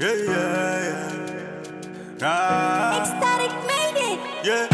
Yeah, yeah, yeah. Ah, Ecstatic made it. yeah.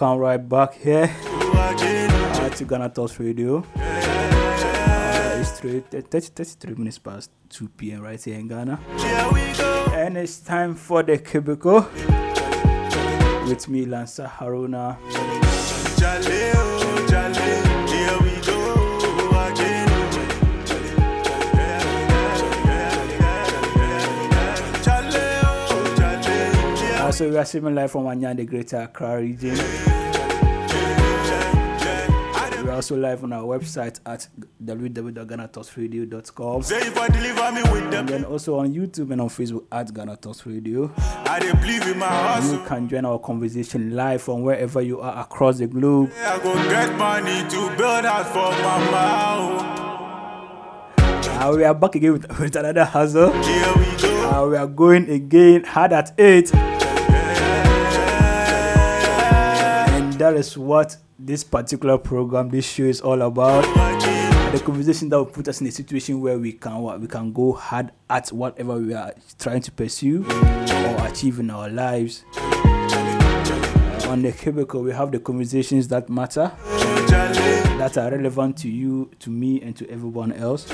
Welcome right back here uh, to Ghana Talks Radio. Uh, it's three, 30, 33 minutes past 2 p.m. right here in Ghana. And it's time for the cubicle with me, Lansa Haruna. Uh, so we are streaming live from Anya, the Greater Accra region. We are also live on our website at www.ghanatalksradio.com. With And then also on YouTube and on Facebook at Ghana Talks Radio. I believe in my hustle. You can join our conversation live from wherever you are across the globe. I go get money to build house for mama. Uh, we are back again with, with another hustle. Here we go. Uh, we are going again hard at 8. That is what this particular program, this show is all about. The conversation that will put us in a situation where we can what, we can go hard at whatever we are trying to pursue or achieve in our lives. Uh, on the cubicle, we have the conversations that matter, that are relevant to you, to me, and to everyone else.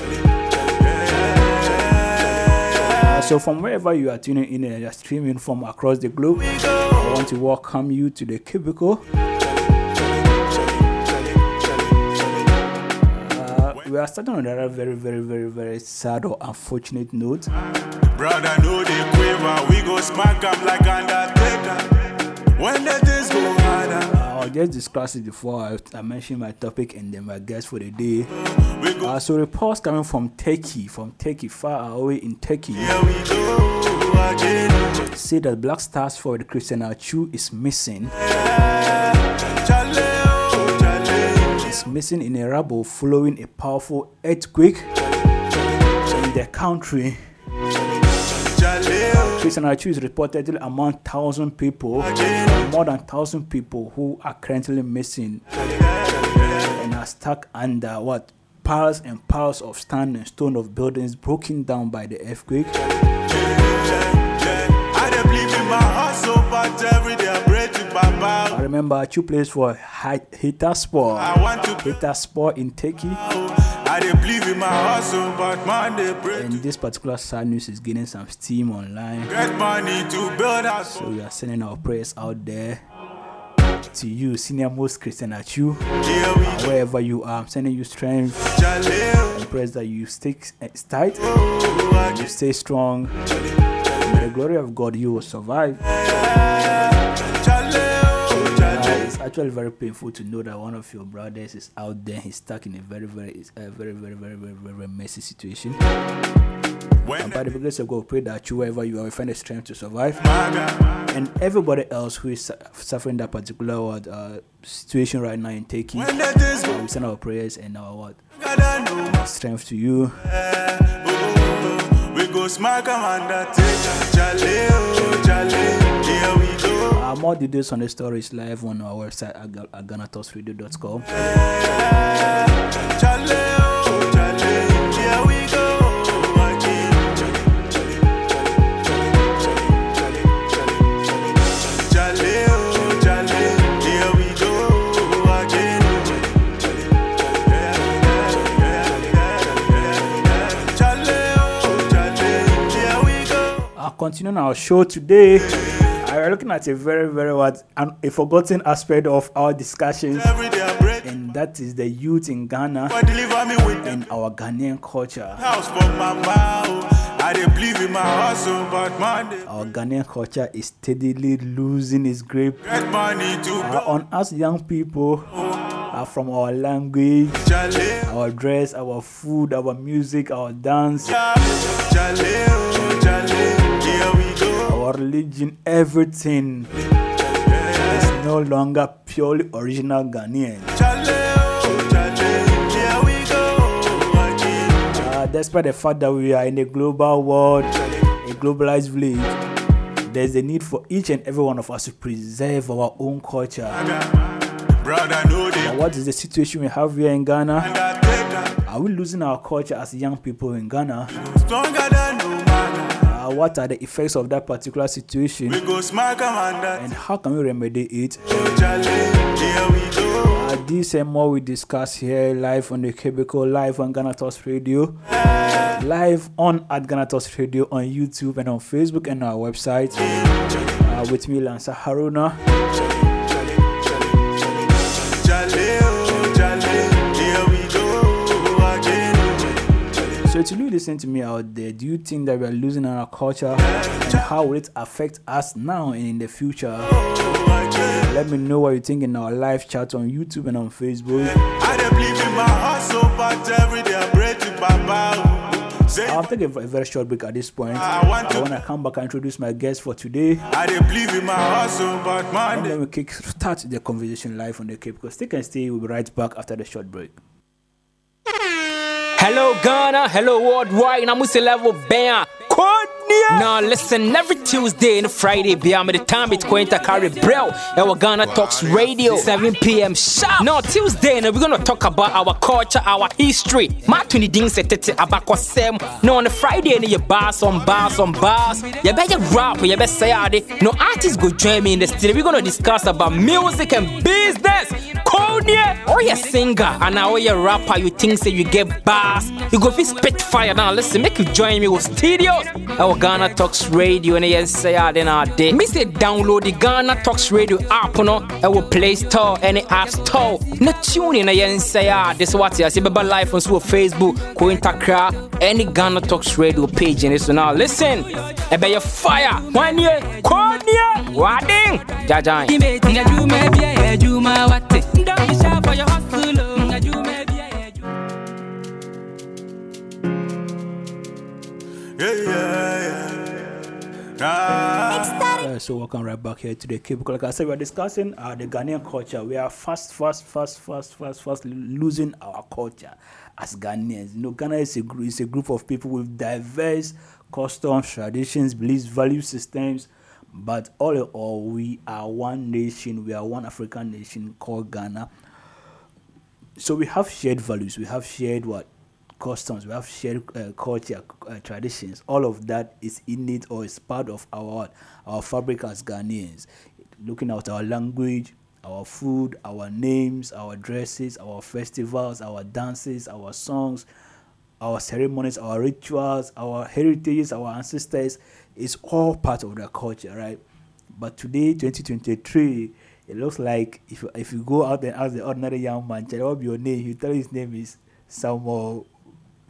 Uh, so from wherever you are tuning in and you're streaming from across the globe, I want to welcome you to the cubicle. We are starting on a very, very, very, very sad or unfortunate note. Brother, know they quiver. We go smack up like Undertaker. When the things go harder, I'll just discuss it before I, I mention my topic and then my guest for the day. Uh, so reports coming from Turkey, from Turkey, far away in Turkey, Here we go say that Black Stars for the Christian Atsu is missing. Oh, is missing in a rubble following a powerful earthquake in the country. Jale, oh, Christian Atsu is reportedly among 1,000 people, more than 1,000 people who are currently missing and are stuck under what? Piles and piles of stone and stone of buildings broken down by the earthquake. Remember Atsu plays for Hatayspor, I want to be. Hatayspor in Turkey. I believe in my hustle, but man, they pray And this particular sad news is gaining some steam online. get money to build house. So we are sending our prayers out there to you, senior most Christian Atsu, Here wherever you are. I'm sending you strength Jale, and prayers that you stay eh, tight, oh, you stay strong. By the glory of God, you will survive. Actually very painful to know that one of your brothers is out there. He's stuck in a very, very, uh, very, very, very, very, very, messy situation. When And by the grace of God, pray that you, wherever you are, will find the strength to survive. And everybody else who is suffering that particular what, uh, situation right now in Turkey. when the things go Uh, we send our prayers and our what strength to you. Oh, we go smack. Uh, more details on the story is live on our website at, at ghanatalksradio.com. Uh, continuing our show today, we're looking at a very, very what an, a forgotten aspect of our discussions, and that is the youth in Ghana and our Ghanaian culture. Monday Our Ghanaian culture is steadily losing its grip. Uh, on us young people from our language, our dress, our food, our music, our dance, our religion, everything is no longer purely original Ghanaian. Uh, despite the fact that we are in a global world, a globalized village, there's a need for each and every one of us to preserve our own culture. They What is the situation we have here in Ghana? Are we losing our culture as young people in Ghana? Uh, what are the effects of that particular situation? And how can we remedy it? Go. Uh, this and more we discuss here live on the Cubicle, live on Ghana Talks Radio, live on at Ghana Talks Radio on YouTube and on Facebook and our website. Uh, with me, Lansa Haruna. So, to you listen to me out there, do you think that we are losing our culture and how will it affect us now and in the future? Let me know what you think in our live chat on YouTube and on Facebook. I dey believe in my hustle, but every day I pray to Baba. Say I'll take a very short break at this point. I want to- I want to come back and introduce my guest for today. I believe in my hustle, but And Monday. then we kick start the conversation live on the Cape Coast. Take and stay. We'll be right back after the short break. Hello Ghana, hello worldwide, Musa Level Bam. Now listen, every Tuesday and Friday, beyond the time it's going to carry bro. Ghana Talks Radio, 7 p.m. sharp. Now Tuesday, and we're gonna talk about our culture, our history. My 20 things set it about Sem. No, on the Friday, and you bars on bars on bars. You better rap, you better say. No artists go join me in the studio. We're gonna discuss about music and business. Konya, oh you singer and now you rapper, you think say you get bars. You go fit spit fire now. Listen, make you join me with studios. Ghana Talks Radio and yes say ah then our day. Me download the Ghana Talks Radio app no. Our Play Store and App Store. No tune in and say ah this what you see baba live on so Facebook, ko Intakra, any Ghana Talks Radio page and so now listen. Ebe your fire. One year, Wading, Jajan. Yeah, yeah. Uh, so welcome right back here to the Cape. Like I said, we're discussing uh, the Ghanaian culture. We are fast, fast, fast, fast, fast, fast losing our culture as Ghanaians. You know, Ghana is a group, is a group of people with diverse customs, traditions, beliefs, value systems. But all in all, we are one nation. We are one African nation called Ghana. So we have shared values. We have shared what customs. We have shared uh, culture, uh, traditions. All of that is innate or is part of our our fabric as Ghanaians. Looking at our language, our food, our names, our dresses, our festivals, our dances, our songs, our ceremonies, our rituals, our heritages, our ancestors is all part of the culture, right? But today, 2023, it looks like if if you go out and ask the ordinary young man, "Tell what be your name?" You tell his name is Samuel,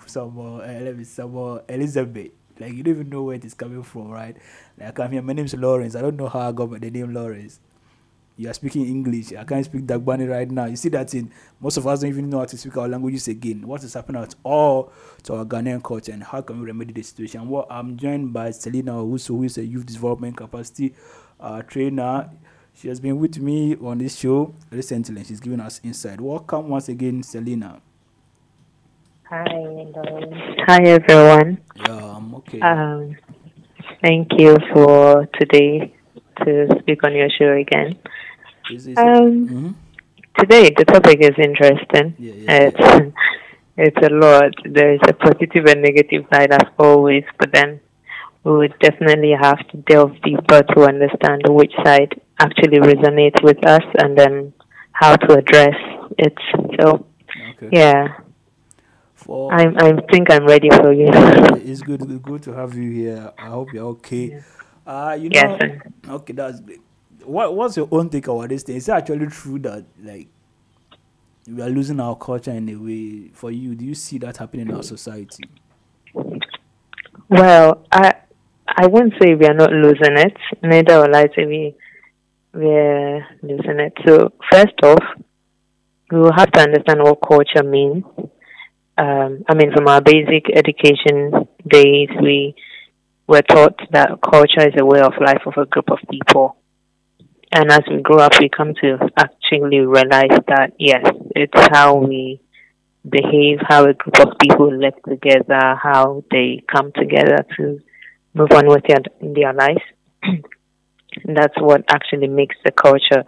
Samuel, uh, let me Samuel Elizabeth. Like you don't even know where it is coming from, right? Like I'm here. My name is Lawrence. I don't know how I got the name Lawrence. You are speaking English. I can't speak Dagbani right now. You see that in most of us don't even know how to speak our languages again. What is happening at all to our Ghanaian culture and how can we remedy the situation? Well, I'm joined by Selena Owusu, who is a youth development capacity uh, trainer. She has been with me on this show recently and she's giving us insight. Welcome once again, Selena. Hi, Lauren. Hi, everyone. Yeah, I'm okay. Um, thank you for today to speak on your show again. Is this Um, Mhm. Today, the topic is interesting. Yeah, yeah, It's it's a lot. There is a positive and negative side as always, but then we would definitely have to delve deeper to understand which side actually resonates with us and then how to address it. So, Okay. yeah, For I I think I'm ready for you. it's good good to have you here. I hope you're okay. Uh, you know, Yes, okay, that's great. What What's your own take about this thing? Is it actually true that like we are losing our culture in a way? For you, do you see that happening in our society? Well, I I wouldn't say we are not losing it. Neither will I say we we're losing it. So first off, we will have to understand what culture means. Um, I mean, from our basic education days, we were taught that culture is a way of life of a group of people. And as we grow up, we come to actually realize that yes, it's how we behave, how a group of people live together, how they come together to move on with their, their lives. that's what actually makes the culture,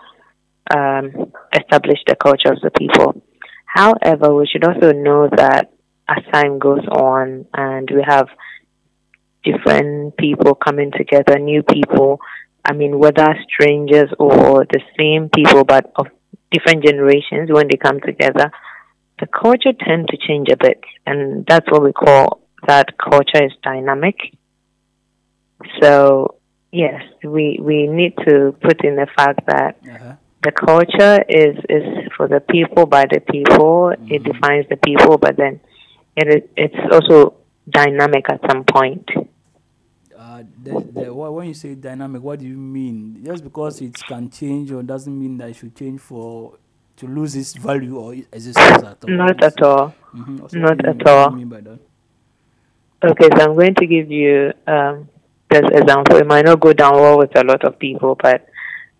um, establish the culture of the people. However, we should also know that as time goes on and we have different people coming together, new people, I mean, whether strangers or the same people but of different generations, when they come together, the culture tends to change a bit, and that's what we call that culture is dynamic. So yes, we we need to put in the fact that Uh-huh. The culture is is for the people by the people. It defines the people, but then it it's also dynamic at some point. Uh, the, the, when you say dynamic, what do you mean? Just because it can change or doesn't mean that it should change for to lose its value or existence at all. Not at all. Mhm. Also, not what do you at mean- all. do you mean by that? Okay, so I'm going to give you um, this example. It might not go down well with a lot of people, but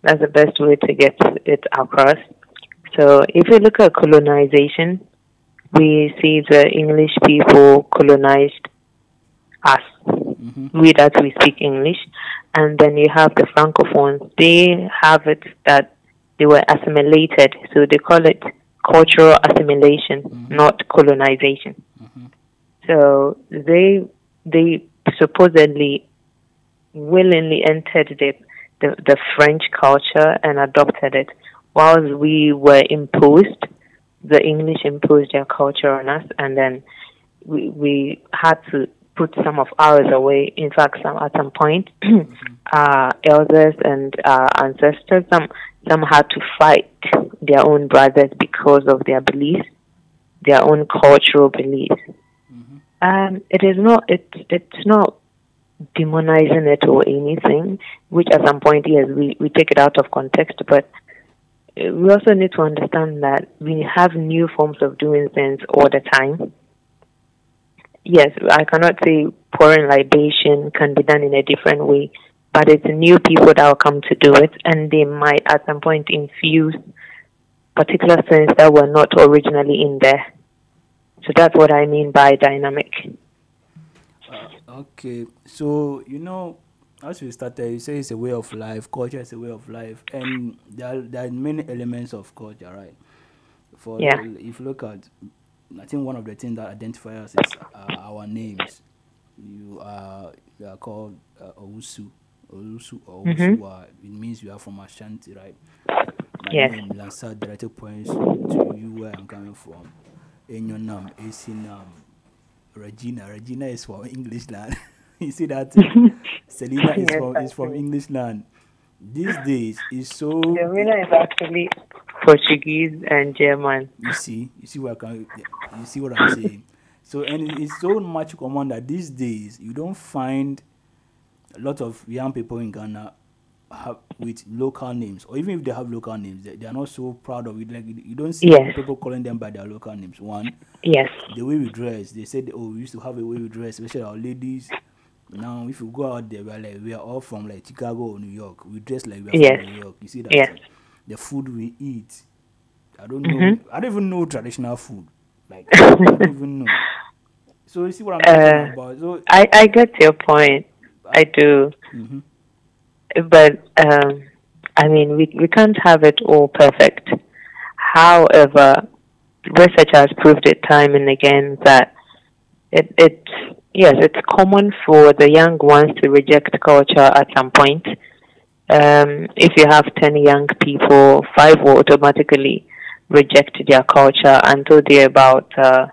that's the best way to get it across. So if you look at colonization, we see the English people colonized us. Mm-hmm. We that we speak English, and then you have the francophones. They have it that they were assimilated, so they call it cultural assimilation, mm-hmm. not colonization. Mm-hmm. So they they supposedly willingly entered the, the the French culture and adopted it, whilst we were imposed. The English imposed their culture on us, and then we we had to put some of ours away. In fact, some at some point, our elders and our ancestors some some had to fight their own brothers because of their beliefs, their own cultural beliefs. Um, it is not it it's not demonizing it or anything, which at some point yes we, we take it out of context, but uh, we also need to understand that we have new forms of doing things all the time. Yes, I cannot say pouring libation can be done in a different way, but it's new people that will come to do it, and they might at some point infuse particular things that were not originally in there. So that's what I mean by dynamic. Okay, so you know, as we started, you say it's a way of life. Culture is a way of life, and there are, there are many elements of culture, right? For Yeah. if you look at, I think one of the things that identify us is uh, our names. You are you are called uh, Owusu, Owusu, or Owusu. It means you are from Ashanti, right? My Yes. name Lansa directly points to you where I'm coming from. Enyonam, Esinam, Regina. Regina is from English land. you see that? Selena is Yes, from is from actually. English land. These days it's so Serena is actually Portuguese and German. you see you see what I can, you see what I'm saying. So and it's so much common that these days you don't find a lot of young people in Ghana have with local names, or even if they have local names, they, they are not so proud of it. Like you don't see Yes. people calling them by their local names. One, Yes. the way we dress, they said, oh, we used to have a way we dress, especially our ladies. Now, if you go out there, we are like we are all from like Chicago or New York. We dress like we are Yes. from New York. You see that? Yes. The food we eat, I don't know. I don't even know traditional food. Like I don't even know. So you see what I'm talking Uh, about. So I, I get your point. I do. Mhm. But um, I mean, we we can't have it all perfect. However, research has proved it time and again that it it yes, it's common for the young ones to reject culture at some point. Um, if you have ten young people, five will automatically reject their culture until they're about uh,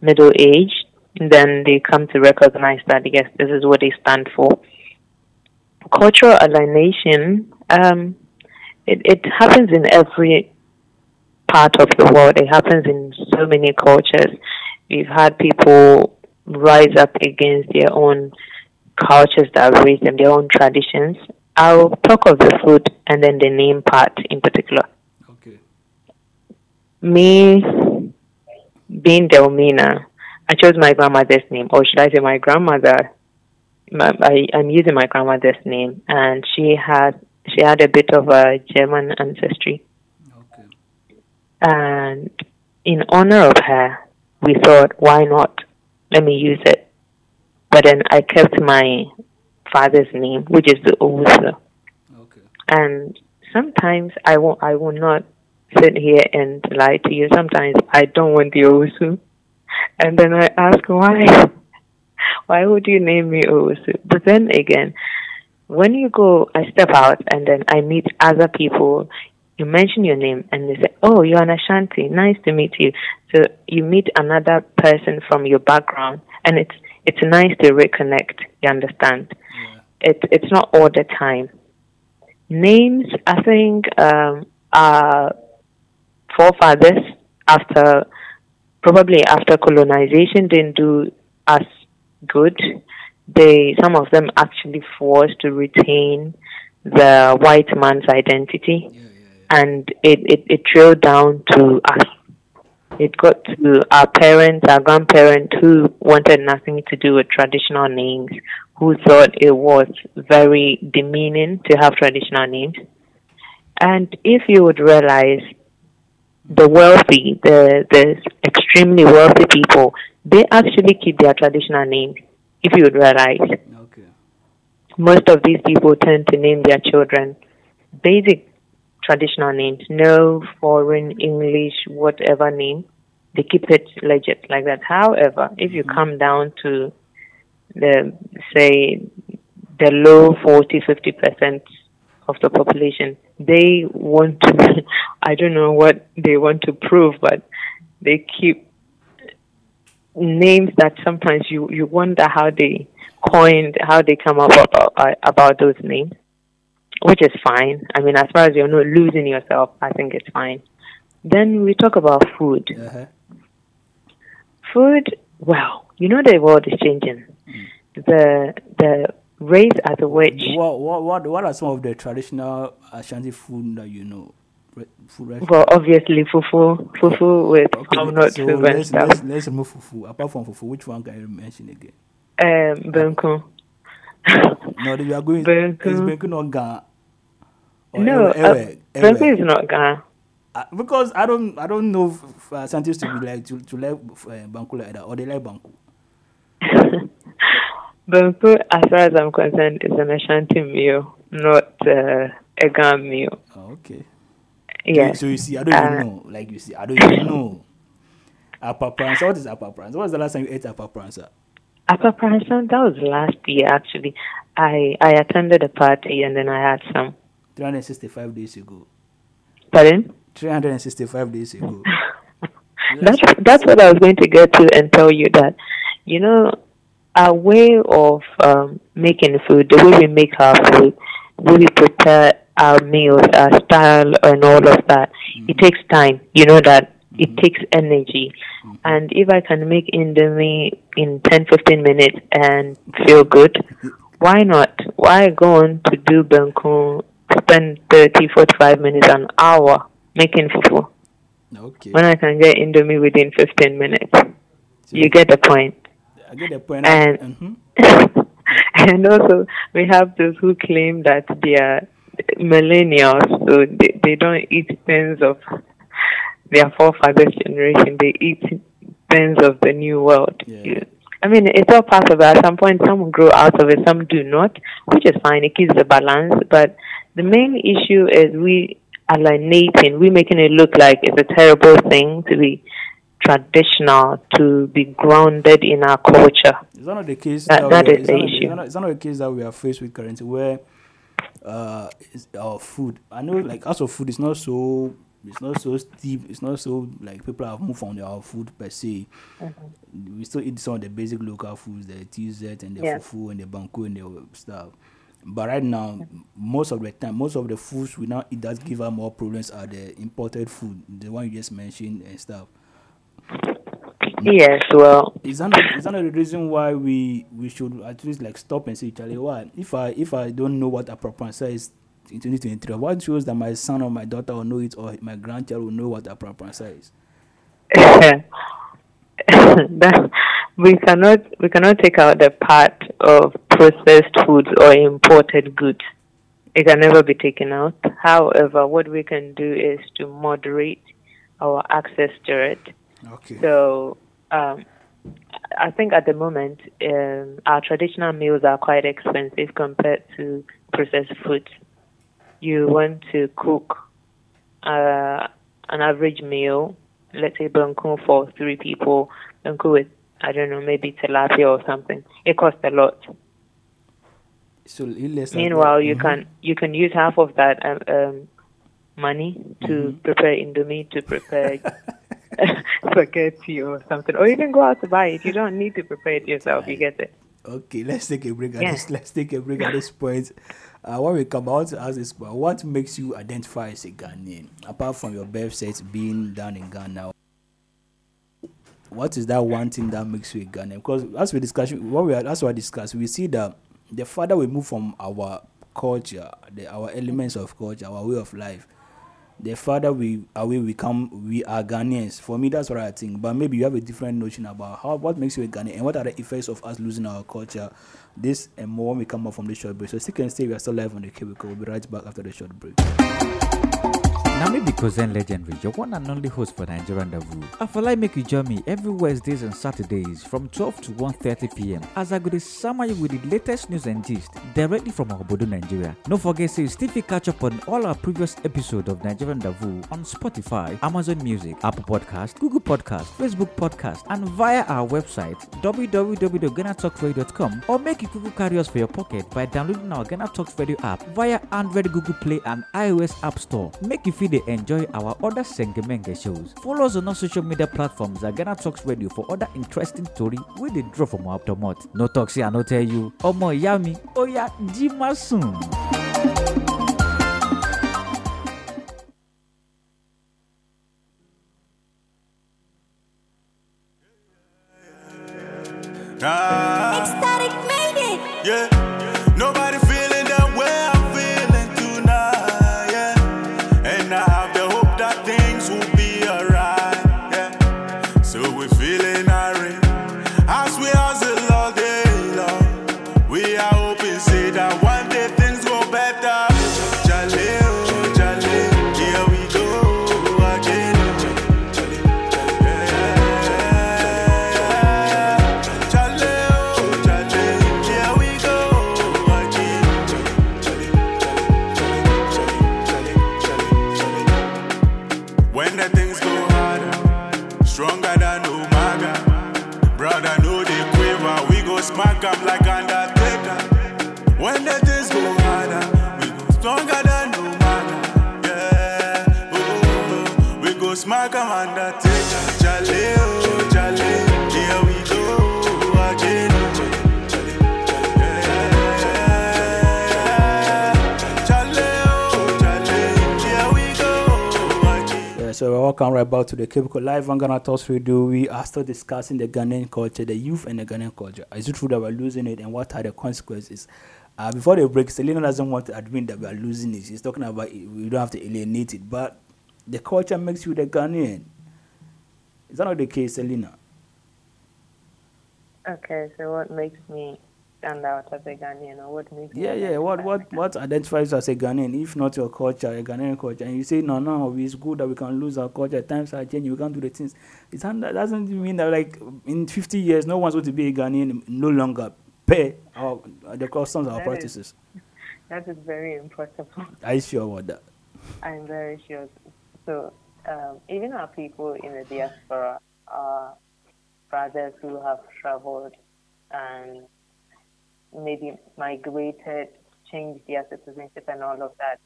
middle age. Then they come to recognize that yes, this is what they stand for. Cultural alienation, um, it, it happens in every part of the world. It happens in so many cultures. We've had people rise up against their own cultures that have raised them, their own traditions. I'll talk of the food and then the name part in particular. Okay. Me being Delmina, I chose my grandmother's name, or should I say my grandmother? My, I, I'm using my grandmother's name, and she had she had a bit of a German ancestry. Okay. And in honor of her, we thought, why not? Let me use it. But then I kept my father's name, which is the Owusu. Okay. And sometimes I will I will not sit here and lie to you. Sometimes I don't want the Owusu. And then I ask why. Why would you name me Owusu? But then again, when you go, I step out and then I meet other people. You mention your name and they say, "Oh, you're an Ashanti. Nice to meet you." So you meet another person from your background, and it's it's nice to reconnect. You understand? Yeah. It it's not all the time. Names, I think, um, our forefathers after probably after colonization didn't do us good. They some of them actually forced to retain the white man's identity, Yeah, yeah, yeah. and it, it, it trailed down to us. It got to our parents, our grandparents who wanted nothing to do with traditional names, who thought it was very demeaning to have traditional names. And if you would realize the wealthy, the, the extremely wealthy people, they actually keep their traditional names. If you would realize, Okay. most of these people tend to name their children basic traditional names, no foreign English, whatever name. They keep it legit like that. However, if you mm-hmm. come down to the say the low 40 50 percent of the population, they want to. I don't know what they want to prove, but they keep names that sometimes you you wonder how they coined, how they come up about, uh, about those names, which is fine. I mean, as far as you're not losing yourself, I think it's fine. Then we talk about food. Uh-huh. Food, well, you know the world is changing. The the rate at which What, what what what are some of the traditional Ashanti food that you know? Food well, obviously fufu, fufu with palm nut so soup and let's, stuff. let's let's remove fufu. Apart from fufu, which one can you mention again? Um, banku. No, you are going. Banku. Is Banku not Ghana? No, Ewe- uh, banku is not Ghana. Uh, because I don't I don't know f- f- uh, Ashantis to be like to, to like uh, banku like that or they like banku. Benku, as far as I'm concerned, is an Ashanti meal, not uh, a Ghana meal. Oh, okay. Yeah. So you see, I don't Uh, even know. Like you see, I don't even know. Aprapransa. What is aprapransa? What was the last time you ate? Upper Princeton, that was last year actually. I I attended a party and then I had some. 365 days ago. Pardon? 365 days ago. That's that's what I was going to get to and tell you that, you know, our way of um, making food, the way we make our food, the way we prepare our meals, our style, and all of that, mm-hmm. it takes time. You know that it mm-hmm. takes energy. Mm-hmm. And if I can make Indomie in 10, 15 minutes and feel good, why not? Why go on to do Banku, spend 30, 45 minutes, an hour making fufu Okay. when I can get Indomie within 15 minutes? So You get the point. I get the point. And- Mhm. and also, we have those who claim that they are millennials, so they, they don't eat things of their forefathers' generation. They eat things of the new world. Yeah. I mean, it's all part of it. At some point, some grow out of it, some do not, which is fine. It keeps the balance. But the main issue is we alienating, we making it look like it's a terrible thing to be traditional, to be grounded in our culture. It's of the cases That- that, that we, is the issue. Of, it's of the cases that we are faced with currently, where uh, our food. I know, like, as of food, it's not so. It's not so steep. It's not so like people have moved on our food per se. Mm-hmm. We still eat some of the basic local foods, the TZ and the Yeah. fufu and the banku and the stuff. But right now, most of the time, most of the foods we now eat that give us more problems are the imported food, the one you just mentioned and stuff. Yes, well, Is that not, is that not the reason why we we should at least like stop and say, Charlie, why? If I if I don't know what a proper is in 2023, what shows that my son or my daughter will know it or my grandchild will know what a proper is? that we cannot we cannot take out the part of processed foods or imported goods. It can never be taken out. However, what we can do is to moderate our access to it. Okay. So um, I think at the moment um, our traditional meals are quite expensive compared to processed food. You want to cook uh, an average meal, let's say banku for three people, banku with I don't know maybe tilapia or something. It costs a lot. So Meanwhile, you can you can use half of that um, um, money to prepare indomie, to prepare spaghetti or something, or even go out to buy it. You don't need to prepare it yourself. You get it. Okay, let's take a break at Yeah. this. Let's take a break at this point. Uh, when we come out, ask this question: What makes you identify as a Ghanaian, apart from your birth set being done in Ghana? What is that one thing that makes you a Ghanaian? Because as we discuss, what we are, as we discuss, we see that the further we move from our culture, the, our elements of culture, our way of life, the further we away we come, we are Ghanaians. For me, that's what I think. But maybe you have a different notion about how what makes you a Ghanaian and what are the effects of us losing our culture. This and more when we come up from the short break. So stick and stay. We are still live on the cubicle. We'll be right back after the short break. Nami Bikozen Legendary, your one and only host for Nigerian Davu. I feel like make you join me every Wednesdays and Saturdays from 12 to 1.30 pm as I go to summer you with the latest news and gist directly from Obodo, Nigeria. No forget to you still catch up on all our previous episodes of Nigerian Davu on Spotify, Amazon Music, Apple Podcast, Google Podcast, Facebook Podcast, and via our website www.ghanatalkradio.com or make you Google carry us for your pocket by downloading our Ghana Talks Radio app via Android, Google Play, and iOS App Store. Make you feel they enjoy our other Sengemenge shows. Follow us on our social media platforms at Ghana Talks Radio for other interesting story with the draw from our mouth. No talk, I no tell you. Omo yami, oya jima soon. The Cubicle Live on Ghana Talks Radio. We are still discussing the Ghanaian culture, the youth and the Ghanaian culture. Is it true that we're losing it and what are the consequences? Uh, before the break, Selena doesn't want to admit that we are losing it. She's talking about it. we don't have to alienate it, but the culture makes you the Ghanaian. Is that not the case, Selena? Okay, so what makes me stand out as a Ghanaian, or what makes Yeah, yeah. What what what identifies as a Ghanaian, if not your culture, a Ghanaian culture? And you say no, no, it's good that we can lose our culture. Times are changing. We can't do the things. It doesn't that doesn't mean that like in 50 years, no one's going to be a Ghanaian no longer pay our the customs, our That is- practices. That is very impossible. Are you sure about that? I'm very sure. So um, even our people in the diaspora are brothers who have traveled and maybe migrated, changed their citizenship and all of that.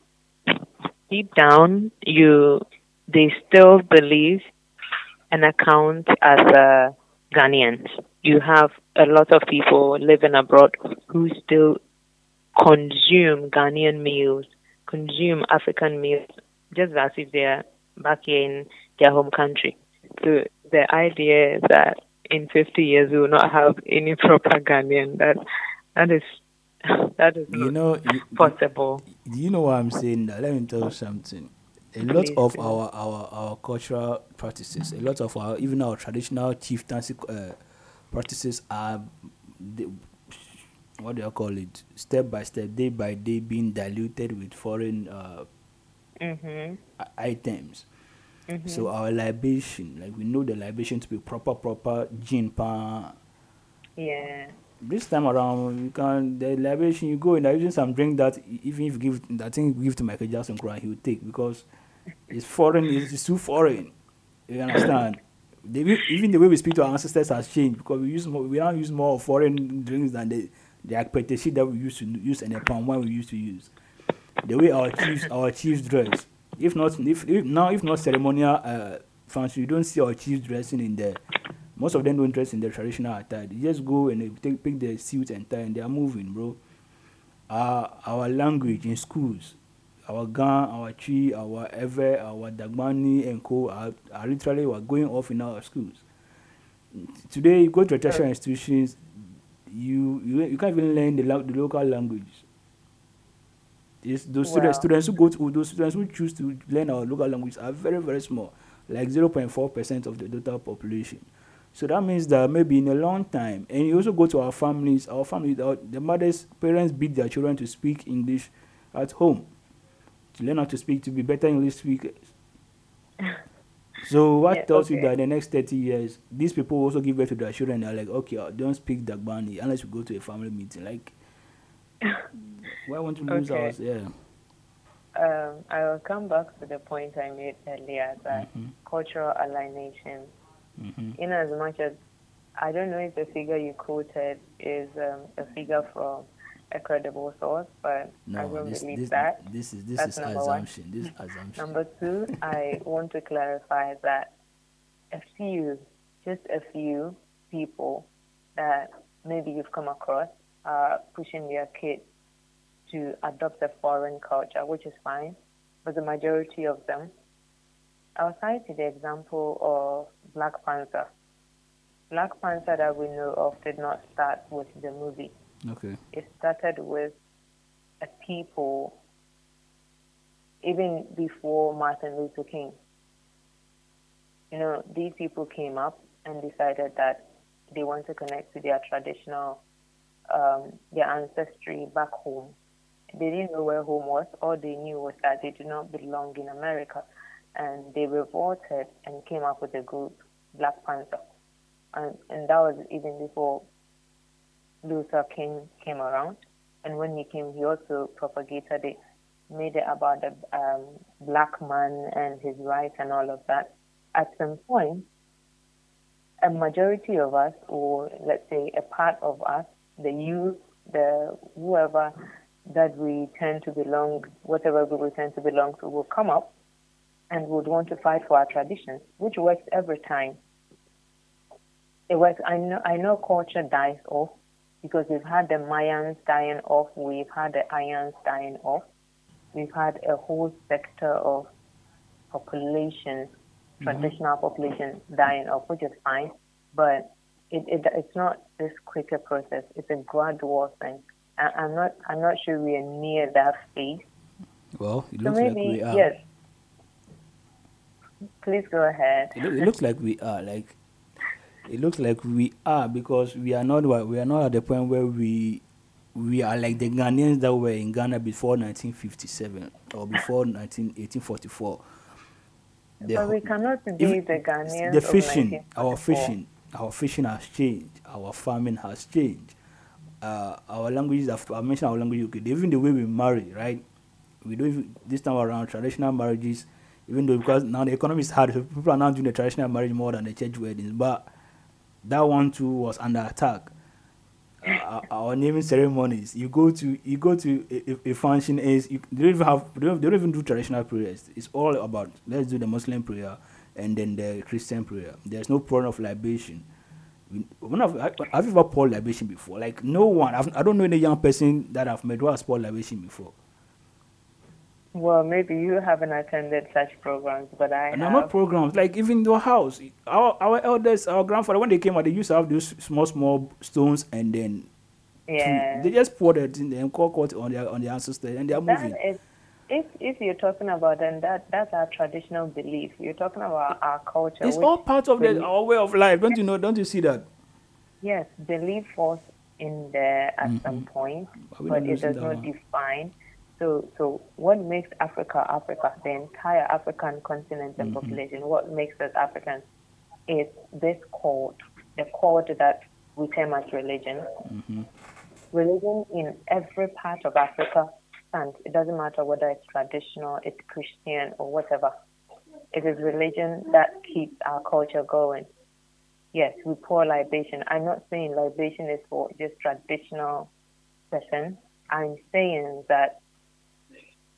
Deep down, you they still believe and account as uh, Ghanaians. You have a lot of people living abroad who still consume Ghanaian meals, consume African meals, just as if they're back in their home country. So the idea that in 50 years we will not have any proper Ghanaian, that that is that is You know, you, possible. Do you know what I'm saying? Let me tell you something. A lot Please of our, our, our cultural practices, a lot of our even our traditional chieftaincy uh, practices are, what do you call it? Step by step, day by day, being diluted with foreign uh, hmm i- items. So our libation, like we know the libation to be proper, proper gin pan. Yeah. This time around, you can the libation you go in there using some drink that even if you give think you give to Michael Jackson, cry he will take because it's foreign. It's, too foreign. You understand? The, even the way we speak to our ancestors has changed because we use more. We now use more foreign drinks than the the akpete that we used to use and the palm wine we used to use. The way our chiefs our chiefs dress. If not, if, if now if not ceremonial uh, function, you don't see our chiefs dressing in there. Most of them don't dress in their traditional attire. They just go and they take pick their suit and tie and they are moving, bro. Our our language in schools, our Ga, our Twi, our Ewe, our Dagbani and Co. Are, are literally were going off in our schools. Today, you go to tertiary institutions, you, you you can't even learn the, the local language. It's those students, students who go to those students who choose to learn our local language are very very small, like zero point four percent of the total population. So that means that maybe in a long time, and you also go to our families, our families, our, the mothers, parents beat their children to speak English at home, to learn how to speak, to be better English speakers. So what Yeah, tells you that in the next 30 years, these people also give birth to their children, they're like, okay, uh, don't speak Dagbani unless you go to a family meeting. Like, why won't you lose Okay. ours? Yeah. Um, I will come back to the point I made earlier that Mhm. cultural alienation, hmm in as much as I don't know if the figure you quoted is um, a figure from a credible source, but I No, don't this, believe this, that. this is this That's is number one. assumption. This is assumption. Number two, I want to clarify that a few, just a few people that maybe you've come across are pushing their kids to adopt a foreign culture, which is fine, but the majority of them, I'll cite the example of Black Panther. Black Panther that we know of did not start with the movie Okay. it started with a people even before Martin Luther King. You know, these people came up and decided that they want to connect to their traditional, um, their ancestry back home. They didn't know where home was. All they knew was that they do not belong in America. And they revolted and came up with a group, Black Panther. And, and that was even before Luther King came around, and when he came, he also propagated it, made it about the um, black man and his rights and all of that. At some point, a majority of us, or let's say a part of us, the youth, the whoever that we tend to belong, whatever group we tend to belong to, will come up and would want to fight for our traditions, which works every time. It works. I know. I know culture dies off because we've had the Mayans dying off, we've had the Ayans dying off, we've had a whole sector of population, mm-hmm. traditional population dying off, which is fine, but it, it it's not this quicker process. It's a gradual thing. I, I'm not I'm not sure we are near that phase. Well, it So looks like maybe we are. yes. Please go ahead. It, it looks like we are. Like, it looks like we are because we are not. We are not at the point where we we are like the Ghanaians that were in Ghana before 1957 or before 19, 1844. The but we cannot be the Ghanaians the fishing, our fishing, our fishing has changed. Our farming has changed. Uh, our languages, have, I mentioned our language, okay, even the way we marry, right? We don't even, this time around, traditional marriages, even though because now the economy is hard, so people are now doing the traditional marriage more than the church weddings, but that one too was under attack. Uh, our- naming ceremonies, you go to you go to a, a- function is you they don't even have they don't, they don't even do traditional prayers. It's all about let's do the Muslim prayer and then the Christian prayer. There's no prayer of libation. we- When have, have you ever poured libation before? Like no one. I've, I don't know any young person that I've met who has poured libation before. Well, maybe you haven't attended such programs, but I And have. I'm not programs. Like even your house, our our elders, our grandfather, when they came out, they used to have those small small stones, and then yeah. they just poured it in and call it on their on their ancestors, and they are That moving. is, if if you're talking about and that that's our traditional belief. You're talking about our culture. It's all part of the, our way of life. Don't you know? Don't you see that? Yes, belief was in there at mm-hmm. some point, but it does not one? define. So, so what makes Africa Africa, the entire African continent and mm-hmm. population, what makes us Africans is this code, the code that we term as religion. Mm-hmm. Religion in every part of Africa stands. It doesn't matter whether it's traditional, it's Christian, or whatever. It is religion that keeps our culture going. Yes, we pour libation. I'm not saying libation is for just traditional person. I'm saying that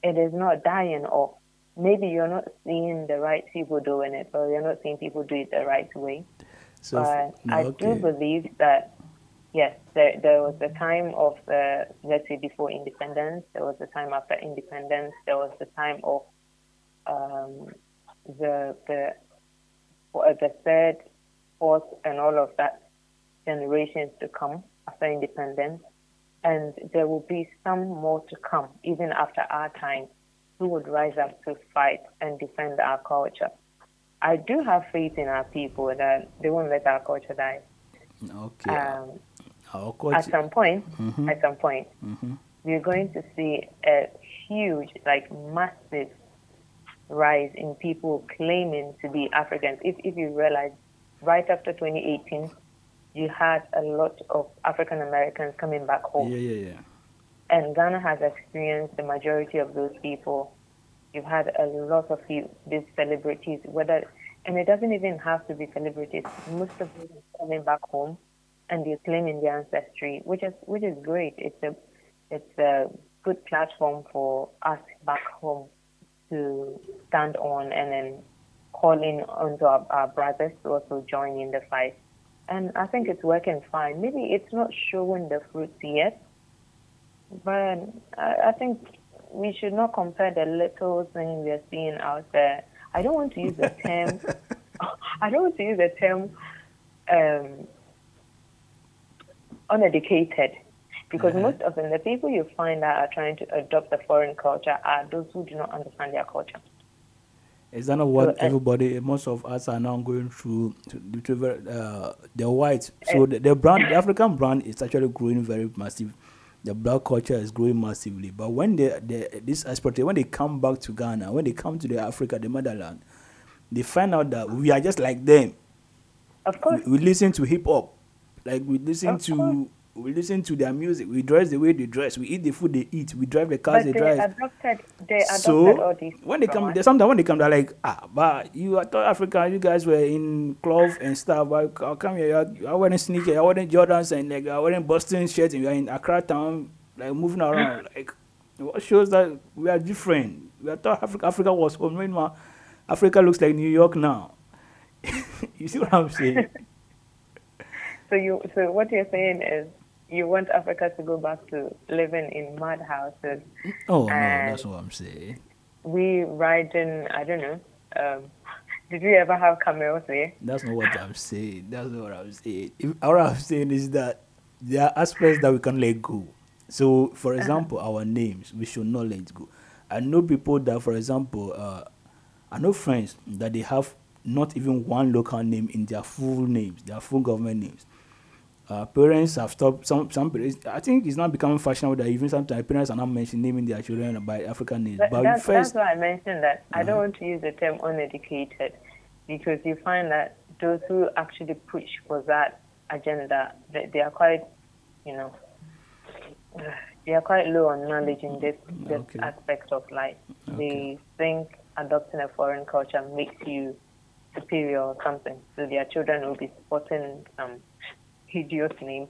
it is not dying off. Maybe you're not seeing the right people doing it, or you're not seeing people do it the right way. So But no, I okay. do believe that, yes, there, there was a time of, the, let's say, before independence, there was a time after independence, there was the time of um, the, the, the third, fourth, and all of that generations to come after independence. And there will be some more to come, even after our time, who would rise up to fight and defend our culture. I do have faith in our people that they won't let our culture die. Okay. Um, our at some point, Mhm. at some point, Mhm. we're going to see a huge, like massive rise in people claiming to be Africans. If, if you realize, right after 2018, you had a lot of African Americans coming back home. Yeah, yeah, yeah. And Ghana has experienced the majority of those people. You've had a lot of you, these celebrities, whether, and it doesn't even have to be celebrities. Most of them are coming back home, and they're claiming their ancestry, which is which is great. It's a it's a good platform for us back home to stand on and then calling onto our, our brothers to also join in the fight. And I think it's working fine. Maybe it's not showing the fruits yet, but I, I think we should not compare the little thing we are seeing out there. I don't want to use the term. I don't want to use the term um, uneducated, because most of them, the people you find that are trying to adopt the foreign culture, are those who do not understand their culture. Is that not what uh, everybody, most of us are now going through? Uh, the white. So the, the brand, the African brand, is actually growing very massive. The black culture is growing massively. But when they, they this export, when they come back to Ghana, when they come to the Africa, the motherland, they find out that we are just like them. Of course, We, we listen to hip hop, like we listen Of to. course. We listen to their music. We dress the way they dress. We eat the food they eat. We drive the cars but they they drive. adopted, they adopted all So these. when they come, us. they sometimes when they come, they're like, ah, but you I thought Africa, you guys were in cloth and stuff. But how come here, are, you are wearing sneakers, you are wearing Jordans and like you are wearing Boston shirts and you are in Accra town, like moving around. like what shows that we are different. We are thought Africa, Africa was home. Meanwhile, Africa looks like New York now. you see what I'm saying? So you, so what you're saying is you want Africa to go back to living in mud houses. oh no, that's what I'm saying. We riding, I don't know. Um, did we ever have camels here? That's not what I'm saying. That's not what I'm saying. If, what I'm saying is that there are aspects that we can let go. So, for example, our names, we should not let go. I know people that, for example, uh, I know friends that they have not even one local name in their full names, their full government names. Uh, parents have stopped. Some some parents. I think it's not becoming fashionable that even sometimes parents are not mentioning naming their children by African names. That, but that's, first, that's why I mentioned that. I Uh-huh. don't want to use the term uneducated because you find that those who actually push for that agenda, they, they are quite, you know, they are quite low on knowledge in this, this Okay. aspect of life. Okay. They think adopting a foreign culture makes you superior or something. So their children will be sporting some hideous names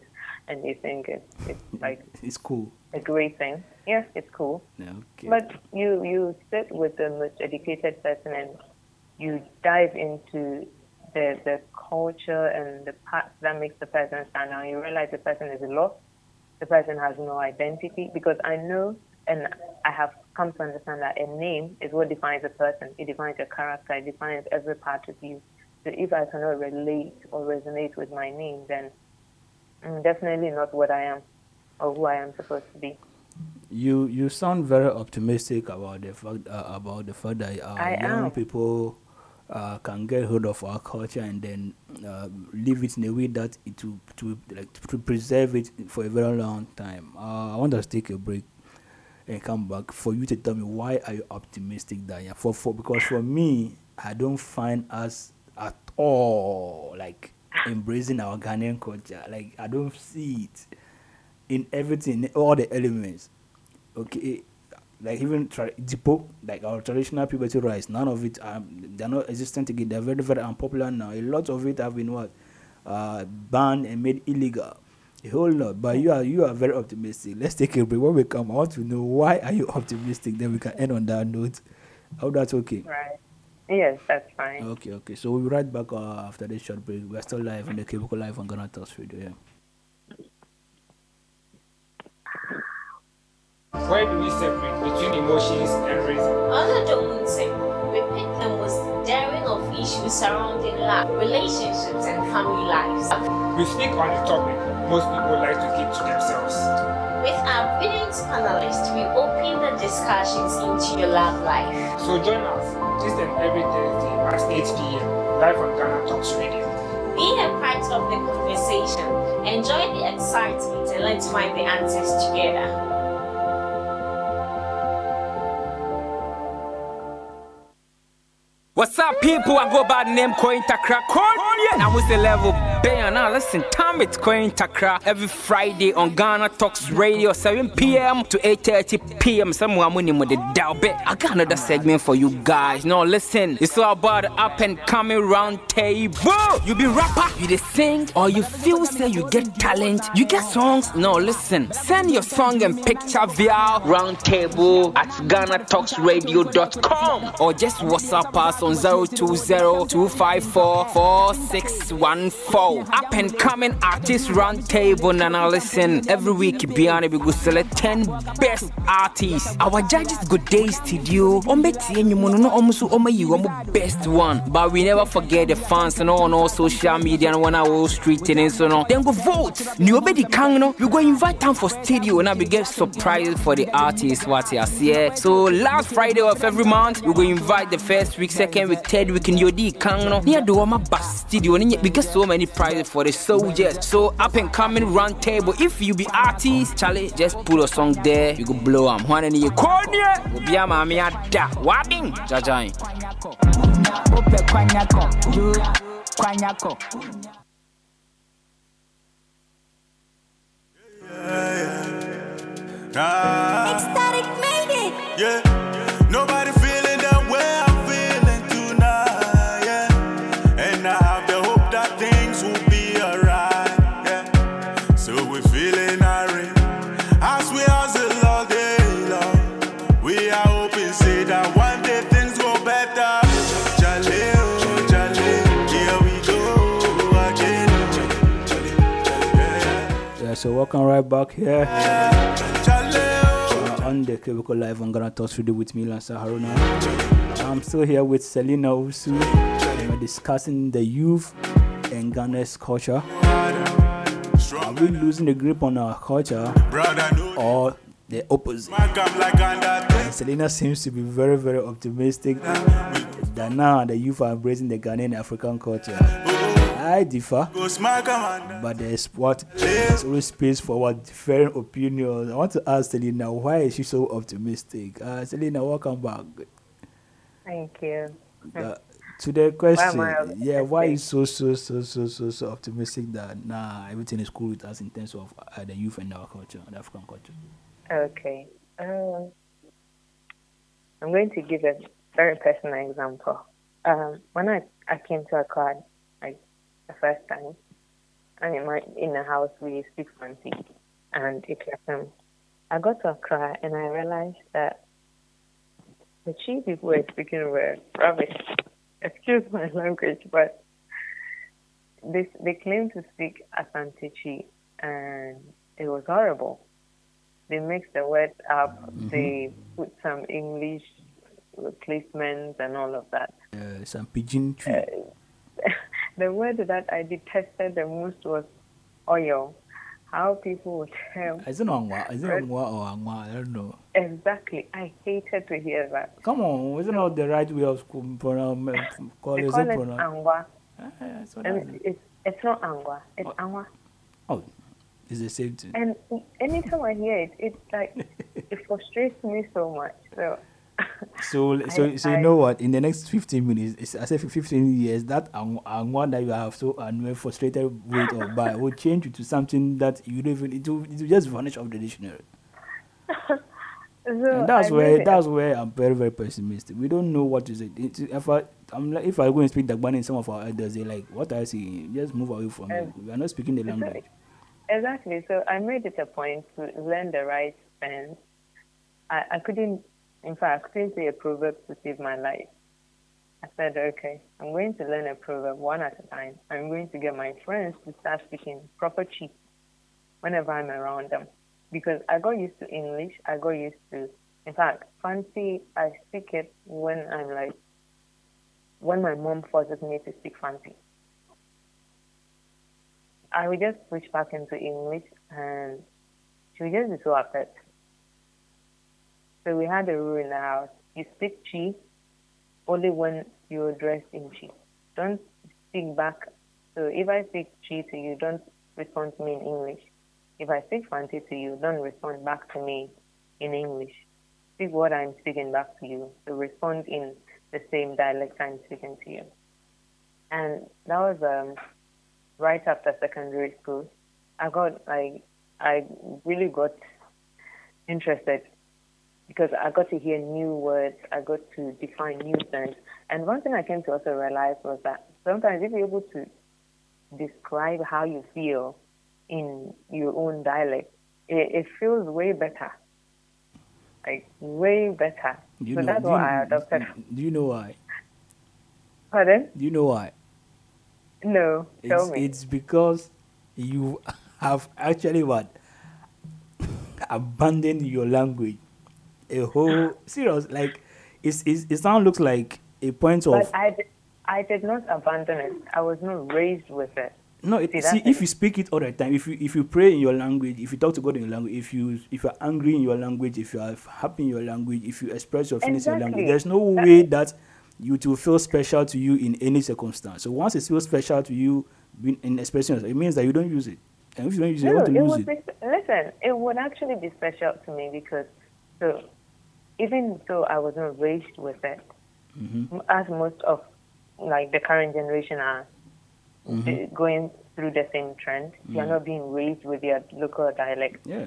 and they think it's, it's like it's cool. a great thing. Yeah, it's cool. Okay. But you you sit with the most educated person and you dive into the the culture and the parts that makes the person stand out. You realize the person is lost. The person has no identity because I know and I have come to understand that a name is what defines a person. It defines your character. It defines every part of you. So if I cannot relate or resonate with my name, then I'm definitely not what I am or who I am supposed to be. You you sound very optimistic about the fact uh, about the fact that uh, young am. people uh, can get hold of our culture and then uh, live it in a way that it to to like to preserve it for a very long time. Uh, I want us to take a break and come back for you to tell me why are you optimistic that yeah for for because for me I don't find us at all like embracing our Ghanaian culture. Like I don't see it in everything, in all the elements. Okay, like even tra- Dipo, like our traditional puberty rice, none of it um, they're not existent again. They're very very unpopular now. A lot of it have been what uh, banned and made illegal. A whole lot. But you are you are very optimistic. Let's take a break. When we come, I want to know why are you optimistic. Then we can end on that note. How that's okay. Right. Yes, that's fine. Okay, okay. So we'll be right back uh, after this short break. We're still live on the Cubicle Live on Ghana Talks Radio. Yeah. Why do we separate between emotions and reason? Under the Unse, we pick the most daring of issues surrounding love, relationships, and family lives. We speak on the topic most people like to keep to themselves. With our brilliant panelists, we open the discussions into your love life. So join us this and every Thursday at 8 p.m. live on Ghana Talks Radio. Be a part of the conversation, enjoy the excitement, and let's find the answers together. What's up, people? I go by the name Coin Takra. Coin, I'm with the level band. Now, listen, time it's Coin Takra every Friday on Ghana Talks Radio, 7 p.m. to 8:30 p.m. I'm winning with the Dalbit. I got another segment for you guys. Now, listen, it's all about the up and coming round table. You be rapper, you the sing, or you feel say you get talent, you get songs. No, listen, send your song and picture via roundtable at GhanaTalksRadio.com or just WhatsApp us on 020-254-4614. Up and coming artist roundtable now listen. Every week beyond we go select 10 best artists. Our judges go day studio. Ombeti enyumono no omusu omayi omo best one. But we never forget the fans and on all social media and one our street and so on. Then go vote. New obedi kang no. We go invite them for studio and we get surprise for the artists what you see. Eh? So last Friday of every month we go invite the first week, second week, third week in Yodi Kang no. Near the Wama Bus Studio and we get so many prizes for the soldiers. So up and coming round table. If you be artist, Charlie, just put a song there. You go blow am. One in your corner. Obi ama mi ada. Wabbing. Jajai. Ope kwanyako, you kwanyako. Nah. Ecstatic made it. Yeah. So welcome right back here uh, on the Cubicle Live on Ghana Talks Radio with me, Lansa Haruna. I'm still here with Selena Usu we're discussing the youth and Ghana's culture. Are we losing the grip on our culture or the opposite? I come like under And Selena seems to be very, very optimistic that now the youth are embracing the Ghanaian African culture. I differ, Go smack 'em under. but there's what there's always space for what different opinions. I want to ask Selena why is she so optimistic? Uh, Selena, welcome back. Thank you. Uh, to the question, I yeah, why optimistic? is so so so so so so optimistic that nah everything is cool with us in terms of uh, the youth and our culture, the African culture? Okay. Um, I'm going to give a very personal example. Um, when I, I came to Accra, like the first time, and in my in the house we speak Fante and Ikrafim. I got to Accra and I realized that the Twi people were speaking were rubbish. Excuse my language, but they they claim to speak Asante Twi, and it was horrible. They mixed the words up. Mm-hmm. They put some English replacements and all of that. Uh, some pidgin Twi. the word that I detested the most was oil. How people would tell Is it Angwa? Is it Angwa or Angwa? I don't know. exactly. I hated to hear that. Come on, isn't that the right way of sco- pronoun- call They it? call it angwa, Ah, what and it's it's not angwa. It's angwa. Oh, it's the same thing. And anytime I hear it, it's like it frustrates me so much. So So, so, I- so you I- know what? In the next 15 minutes, I say 15 years, that ang- angwa that you have so annoyed, frustrated with or by will change to something that you don't even, it will, it will just vanish off the dictionary. so and that's I where it- uh, that's where I'm very very pessimistic. We don't know what is it. It's, if I I'm like if I go and speak Dagbani in some of our elders, they like what I see. Just move away from it. We are not speaking the language. Exactly. So I made it a point to learn the right sense. I, I couldn't, in fact, couldn't a proverb to save my life. I said, okay, I'm going to learn a proverb one at a time. I'm going to get my friends to start speaking proper Twi whenever I'm around them. Because I got used to English. I got used to, in fact, Fante, I speak it when I'm like, when my mom forces me to speak Fante. I would just switch back into English and she would just be so upset. So we had a rule in the house. You speak Twi only when you're dressed in Twi. Don't speak back. So if I speak Twi to you, don't respond to me in English. If I speak fancy to you, don't respond back to me in English. Speak what I'm speaking back to you. So respond in the same dialect I'm speaking to you. And that was um, right after secondary school. I got like I really got interested because I got to hear new words. I got to define new terms. And one thing I came to also realize was that sometimes if you're able to describe how you feel in your own dialect, it, it feels way better. Like way better. Do you so know? that's what you, I adopted. do you know why? Pardon? Do you know why? No, tell It's, me. it's because you have actually what abandoned your language. A whole serious like it's, it's it sound looks like a point of But I did, I did not abandon it. I was not raised with it. no. It, see, see, if it. you speak it all the time, if you if you pray in your language, if you talk to God in your language, if you if you're angry in your language, if you are happy in your language, if you express your feelings in your language, there's no way that you will feel special to you in any circumstance. So once it feels special to you in, in expressing yourself, it means that you don't use it. And if you don't use it, you No, want to it lose would it. be, listen, it would actually be special to me because so even though I was not raised with it, Mm-hmm. as most of like the current generation are Mm-hmm. going through the same trend, you are not being raised with your local dialect. Yeah.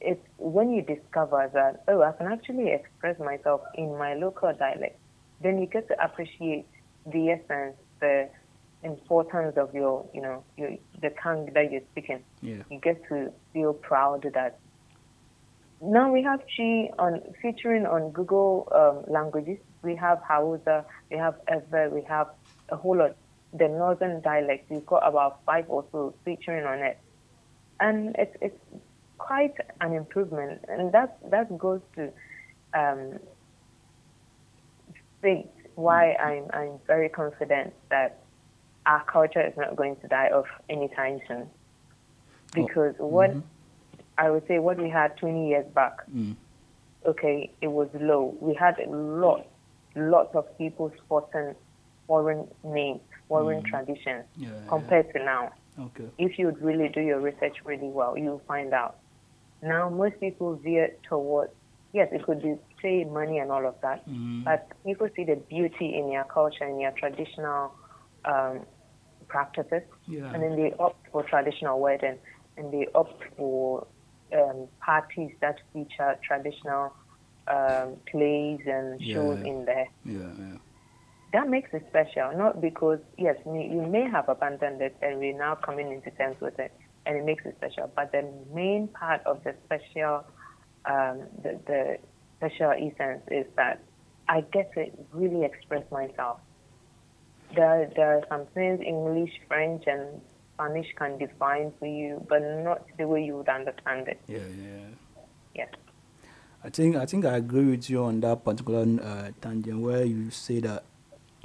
It's when you discover that oh, I can actually express myself in my local dialect, then you get to appreciate the essence, the importance of your, you know, your, the tongue that you're speaking Yeah. you get to feel proud that now we have Twi on featuring on Google um, languages. We have Hausa, we have Ewe, we have a whole lot. The northern dialects, we've got about five or so featuring on it, and it's it's quite an improvement, and that that goes to um, state why I'm I'm very confident that our culture is not going to die off anytime soon. Because what I would say what we had 20 years back, Mm. okay, it was low. We had a lot, lots of people sporting foreign names, foreign traditions Yeah, yeah. compared to now. Okay. If you would really do your research really well, you'll find out. Now, most people veer towards, yes, it could be, say, money and all of that, Mm. but people see the beauty in your culture, in your traditional um, practices, Yeah. and then they opt for traditional wedding, and they opt for um, parties that feature traditional um, plays and shows Yeah. in there Yeah. Yeah. that makes it special, not because, yes, you may have abandoned it and we're now coming into terms with it, and it makes it special. But the main part of the special, um, the, the special essence is that I get to really express myself. there there are some things English, French, and Spanish can define for you, but not the way you would understand it. Yeah, yeah. Yes. I think I think I agree with you on that particular uh, tangent where you say that.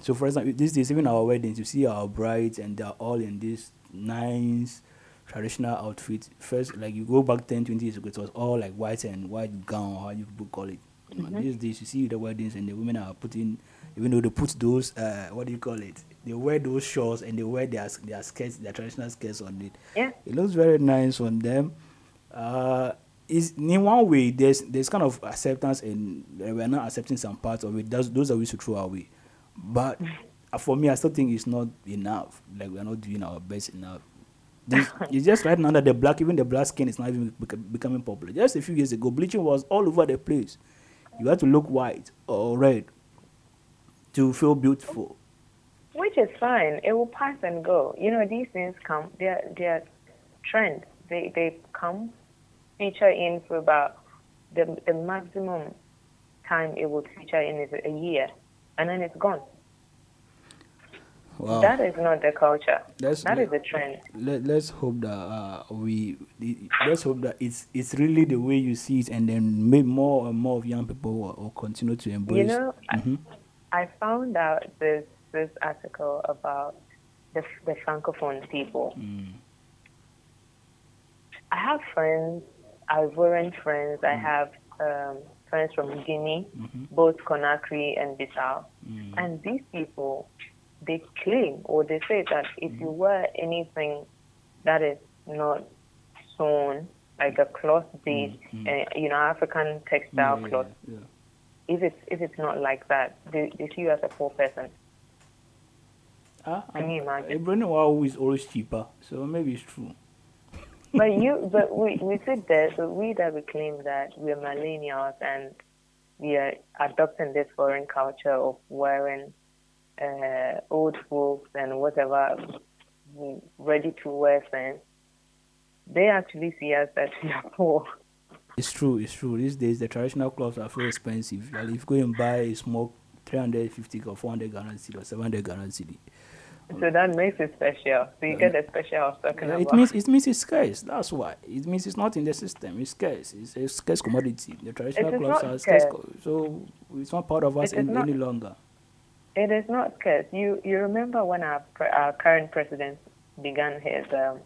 So, for example, these days, even our weddings, you see our brides and they're all in this nice traditional outfit. First, like you go back 10, 20 years ago, it was all like white and white gown, how you people call it. And These days, you see the weddings and the women are putting, even though they put those, uh, what do you call it? They wear those shorts and they wear their their skirts, their traditional skirts on it. Yeah. It looks very nice on them. Uh, is in one way there's there's kind of acceptance and we're not accepting some parts of it. Those those are we should throw away. But for me, I still think it's not enough. Like we're not doing our best enough. This, it's just right now that the black, even the black skin, is not even bec- becoming popular. Just a few years ago, bleaching was all over the place. You had to look white or red to feel beautiful. Which is fine. It will pass and go. You know, these things come. They're they're trends. They they come, feature in for about the the maximum time it will feature in is a year, and then it's gone. Wow. That is not the culture. That's That is a trend. let, let's hope that uh, we let's hope that it's it's really the way you see it and then maybe more and more of young people will, will continue to embrace You know, I- Mhm. I found out this this article about the the francophone people. Mm. I have friends, Ivorian friends. I have um, friends from Guinea, both Conakry and Bissau. And these people, they claim or they say that if you wear anything that is not sewn, like a cloth based, uh, you know, African textile Yeah, cloth, yeah. if it's if it's not like that, they, they see you as a poor person. Ah, Can you imagine? New is always cheaper, so maybe it's true. but you, but we we sit there. So we that we claim that we are millennials and we are adopting this foreign culture of wearing uh, old folks and whatever ready to wear things. They actually see us as we are poor. It's true, it's true. These days the traditional clothes are very expensive. Like if you go and buy a small 350 or 400 Ghana cedi or 700 Ghana cedi, So that makes it special. So you get the special I was talking Yeah, about. it means it means it's scarce. That's why it means it's not in the system. It's scarce. It's a scarce commodity. The traditional clothes are scarce, so it's not part of us any, not- any longer. It is not scarce. You you remember when our our current president began his um,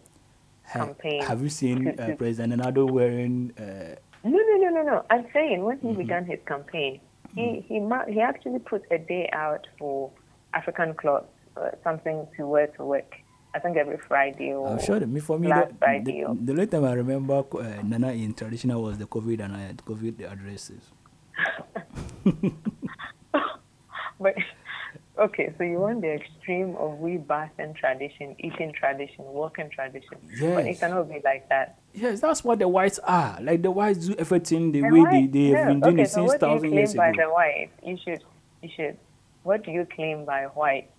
Ha- campaign Have you seen to- uh, President Nado wearing? Uh, No, no, no, no, no. I'm saying when Mm-hmm. he began his campaign, he he ma- he actually put a day out for African clothes, uh, something to wear to work. I think every Friday or I'm sure me for me, Black the, Friday. the, the only time I remember uh, Nana in traditional was the COVID and I had COVID addresses. But okay, so you want the extreme of we bathing tradition, eating tradition, working tradition. Yes. But it cannot be like that. Yes, that's what the whites are. Like the whites do everything the And way they, they have no, been doing okay, it so since what do you thousand claim by the white? You should you should. What do you claim by white?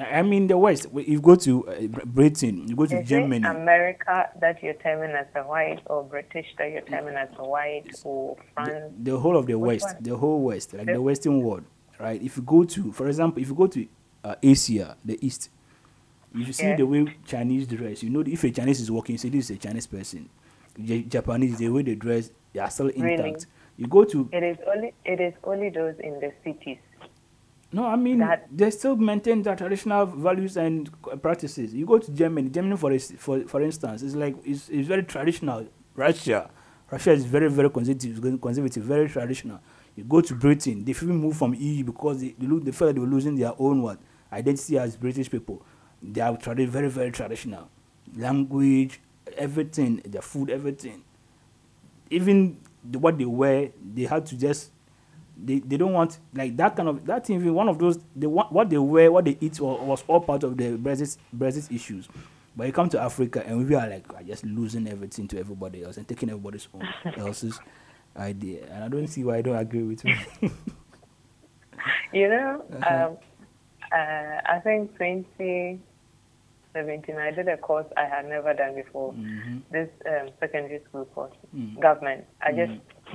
I mean, the West. If you go to uh, Britain, you go to Is Germany. it America that you're terming as a white, or British that you're terming as a white, or France? the whole of the Which West, one? the whole West, like The- the Western world, right? If you go to, for example, if you go to uh, Asia, the East, if you see Yeah. the way Chinese dress, you know, if a Chinese is walking, you say this is a Chinese person. J- Japanese, the way they dress, they are still intact. Really? You go to It is only it is only those in the cities. No, I mean That- they still maintain their traditional values and practices. You go to Germany, Germany for for for instance, it's like it's, it's very traditional. Russia, Russia is very very conservative, conservative, very traditional. You go to Britain, they even move from EU because they, they look they felt they were losing their own what identity as British people. They are tradi- very very traditional, language, everything, their food, everything. Even the, what they wear, they had to just they, they don't want like that kind of that. Even one of those they want what they wear, what they eat was, was all part of the Brexit Brexit issues. But you come to Africa and we are like are just losing everything to everybody else and taking everybody's own else's idea. And I don't see why I don't agree with you. You know, Uh-huh. um, uh, I think 2017, I did a course I had never done before. Mm-hmm. This um, secondary school course, Mm. government. I just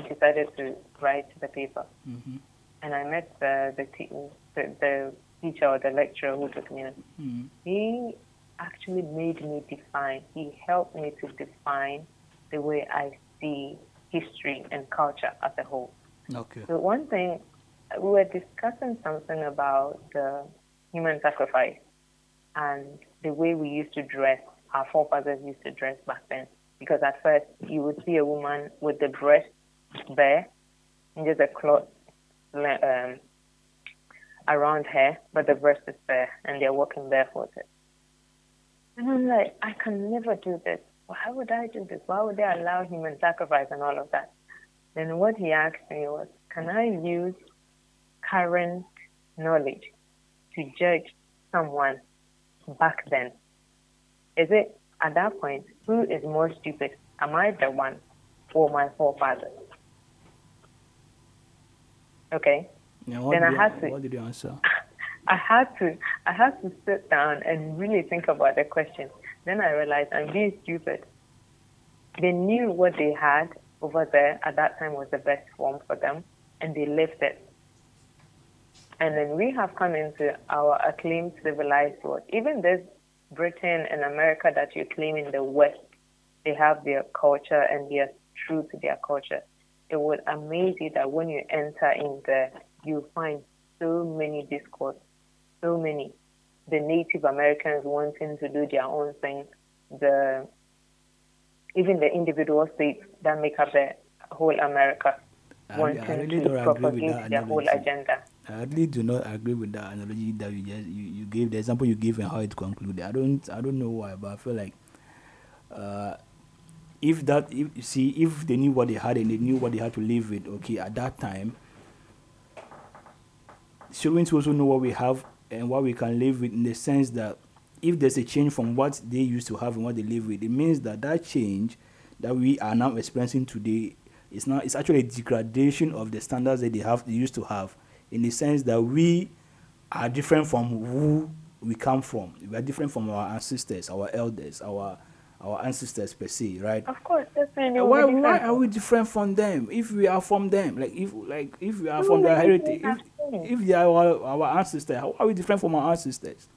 decided to write the paper, Mhm. and I met the the, te- the the teacher or the lecturer who took me in, he actually made me define, he helped me to define the way I see history and culture as a whole. Okay. So one thing, we were discussing something about the human sacrifice and the way we used to dress, our forefathers used to dress back then. Because at first, you would see a woman with the breast bare and just a cloth um, around her, but the breast is bare, and they're walking barefooted. And I'm like, I can never do this. Why would I do this? Why would they allow human sacrifice and all of that? Then what he asked me was, can I use current knowledge to judge someone back then? Is it at that point who is more stupid? Am I the one or my forefathers? Okay. Yeah, Then I you, had to- what did you answer? I had to I had to sit down and really think about the question. Then I realized I'm being stupid. They knew what they had over there at that time was the best form for them and they lived it. And then we have come into our acclaimed civilized world. Even this Britain and America that you claim in the West, they have their culture and they are true to their culture. It would amaze you that when you enter in there, you find so many discourse, so many. The Native Americans wanting to do their own thing, the even the individual states that make up the whole America I- I really to don't agree with propagate that their whole agenda. I really do not agree with that analogy that you just you, you gave the example you gave and how it concluded. I don't I don't know why, but I feel like uh, if that if see if they knew what they had and they knew what they had to live with, okay, at that time, shouldn't also know what we have and what we can live with in the sense that if there's a change from what they used to have and what they live with, it means that that change that we are now experiencing today is now it's actually a degradation of the standards that they have they used to have in the sense that we are different from who we come from. We are different from our ancestors, our elders, our our ancestors per se, right? Of course, definitely. Why, why are we different from them if we are from them like if like if we are No, from their heritage if, changed. if they are our, our ancestors how are we different from our ancestors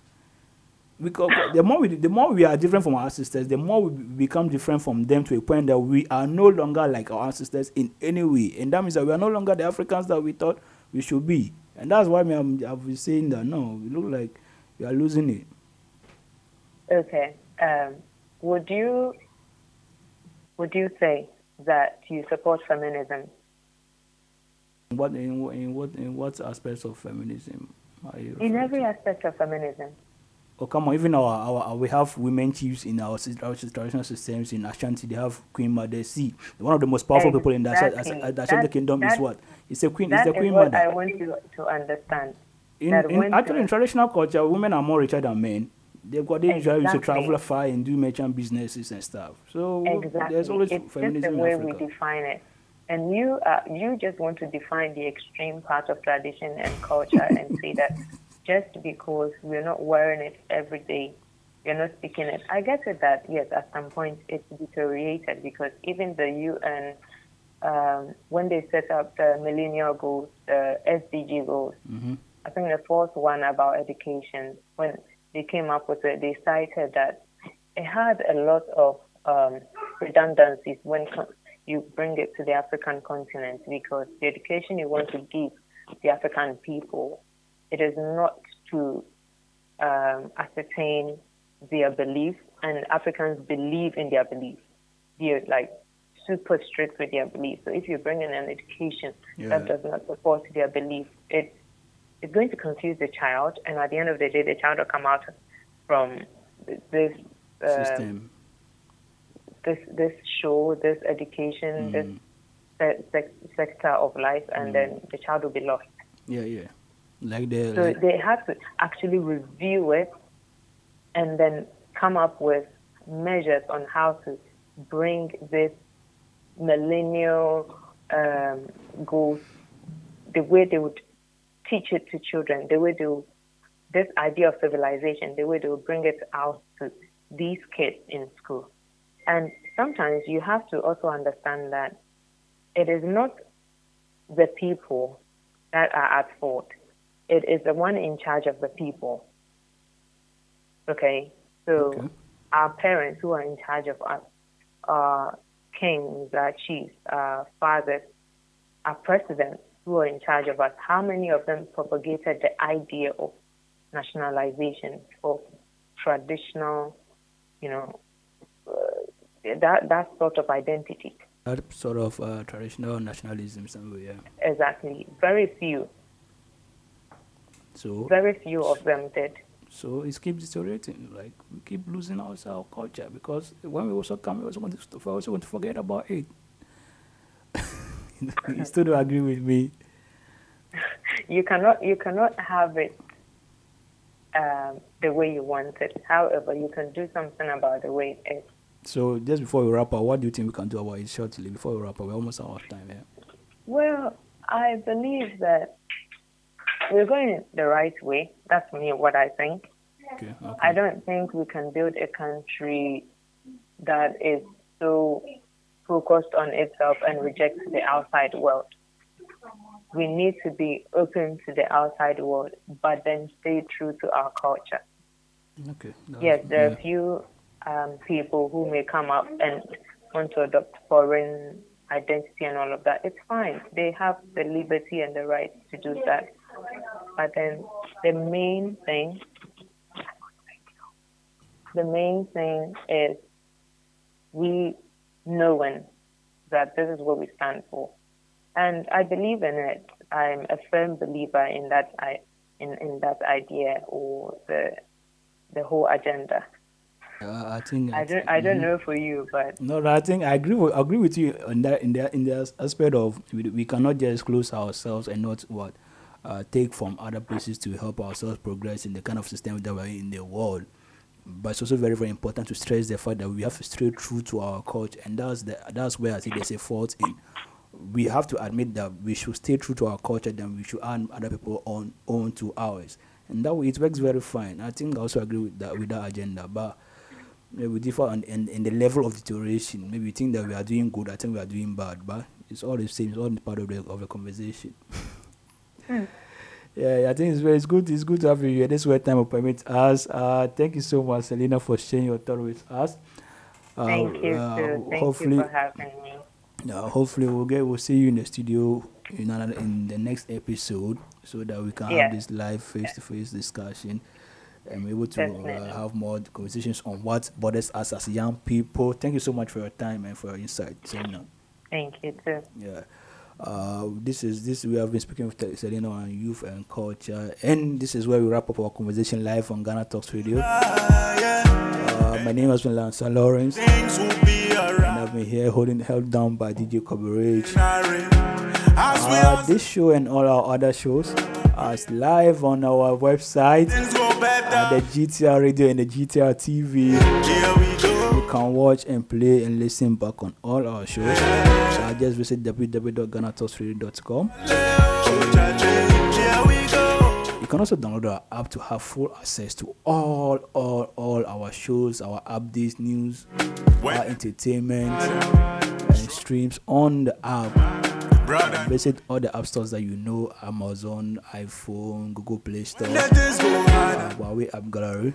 because the more we the more we are different from our ancestors the more we become different from them to a point that we are no longer like our ancestors in any way and that means that we are no longer the africans that we thought we should be and that's why me I'm, i've been saying that no we look like we are losing it Okay. Um, would you would you say that you support feminism? what in, what- in what in what aspects of feminism are you In every to? aspect of feminism. Oh come on! Even our, our, we have women chiefs in our, our traditional systems in Ashanti. They have Queen Mother. See, one of the most powerful people in the Ashanti, Exactly. the Ashanti That- kingdom is what? It's a queen. It's That the is Queen what I want you to understand. In, in actually in traditional culture, women are more richer than men. They've got they usually used to travel far and do merchant businesses and stuff. So Exactly. there's always it's just feminism the in way we define it. And you uh, you just want to define the extreme part of tradition and culture and say that just because we're not wearing it every day, you're not speaking it. I get it that yes, at some point it's deteriorated because even the UN um, when they set up the millennial goals, the SDG goals, I think the fourth one about education, when they came up with it, they cited that it had a lot of um, redundancies when you bring it to the African continent because the education you want to give the African people, it is not to um, ascertain their belief, and Africans believe in their belief. They're like super strict with their belief. So if you bring in an education Yeah. that does not support their belief, it it's going to confuse the child, and at the end of the day, the child will come out from this uh, System. this this show, this education, this se- sec- sector of life, and then the child will be lost. Yeah, yeah. Like the So like, they have to actually review it and then come up with measures on how to bring this millennial um, goals, the way they would teach it to children, the way they would, this idea of civilization, the way they will bring it out to these kids in school. And sometimes you have to also understand that it is not the people that are at fault. it is the one in charge of the people. Okay, so Okay. our parents who are in charge of us, are kings, our chiefs, our fathers, our presidents who are in charge of us, how many of them propagated the idea of nationalization of traditional, you know, uh, that that sort of identity? That sort of uh, traditional nationalism somewhere. Yeah. Exactly. Very few, So very few of them did. so it keeps deteriorating. Like we keep losing our, our culture because when we also come, we also want to, we also want to forget about it. you still don't agree with me. You cannot you cannot have it um, the way you want it. However, you can do something about the way it is. So just before we wrap up, what do you think we can do about it shortly? Before we wrap up, we're almost out of time. Yeah. Well, I believe that we're going the right way. That's me what I think. Okay. okay. I don't think we can build a country that is so focused on itself and rejects the outside world. We need to be open to the outside world, but then stay true to our culture. Okay. that's- Yes, there are yeah. a few um, people who may come up and want to adopt foreign identity and all of that. It's fine. They have the liberty and the right to do that. But then the main thing, the main thing is we knowing that this is what we stand for. And I believe in it. I'm a firm believer in that I in, in that idea or the the whole agenda. Uh, I think I don't I don't know for you, but No, I think I agree with agree with you on that in the in the aspect of we, we cannot just close ourselves and not what uh, take from other places to help ourselves progress in the kind of system that we're in the world. But it's also very very important to stress the fact that we have to stay true to our culture, and that's the that's where I think there's a fault in. We have to admit that we should stay true to our culture, then we should add other people on on to ours, and that way it works very fine. I think I also agree with that with that agenda, but maybe we differ on in, in the level of deterioration. Maybe we think that we are doing good, I think we are doing bad, but it's all the same. It's all part of the of the conversation. Hmm. Yeah, I think it's very it's good. It's good to have you here. This is where time will permit us. Uh, thank you so much, Selena, for sharing your thought with us. Uh, thank you uh. Thank hopefully, you for having me. uh, hopefully we'll get we'll see you in the studio in another, in the next episode so that we can Yeah. have this live face to face discussion and be able to uh, have more conversations on what bothers us as young people. Thank you so much for your time and for your insight, Selena. Thank you too. Yeah. Uh, this is this we have been speaking with Selena on youth and culture, and this is where we wrap up our conversation live on Ghana Talks Radio. Uh, my name has been Lancer Lawrence, and Things will be alright. I've been here holding held down by DJ Coverage. As we Uh, this show and all our other shows are live on our website, uh, the GTR Radio and the GTR TV. Can watch and play and listen back on all our shows. Uh, just visit www.ghanatalksradio.com. You can also download our app to have full access to all, all, all our shows, our updates, news, our entertainment, and streams on the app. Brother, Visit all the app stores that you know: Amazon, iPhone, Google Play Store. Huawei App Gallery.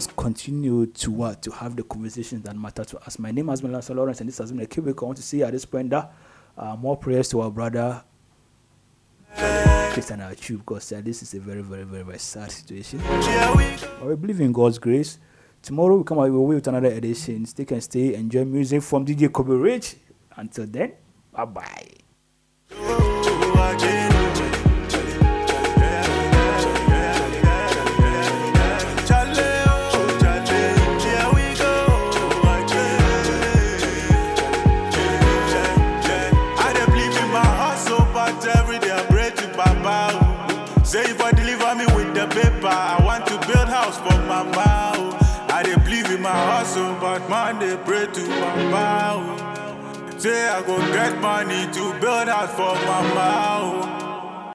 Let's continue to what to have the conversations that matter to us. My name has been Lancer Lawrence, and this has been a cubicle. I want to say at this point that uh, more prayers to our brother Christian Atsu because uh, this is a very, very, very, very sad situation. But we believe in God's grace. Tomorrow we come out with another edition. Stay and stay, enjoy music from DJ Kobe Rich. Until then, bye bye. Say I go get money to build house for my oh.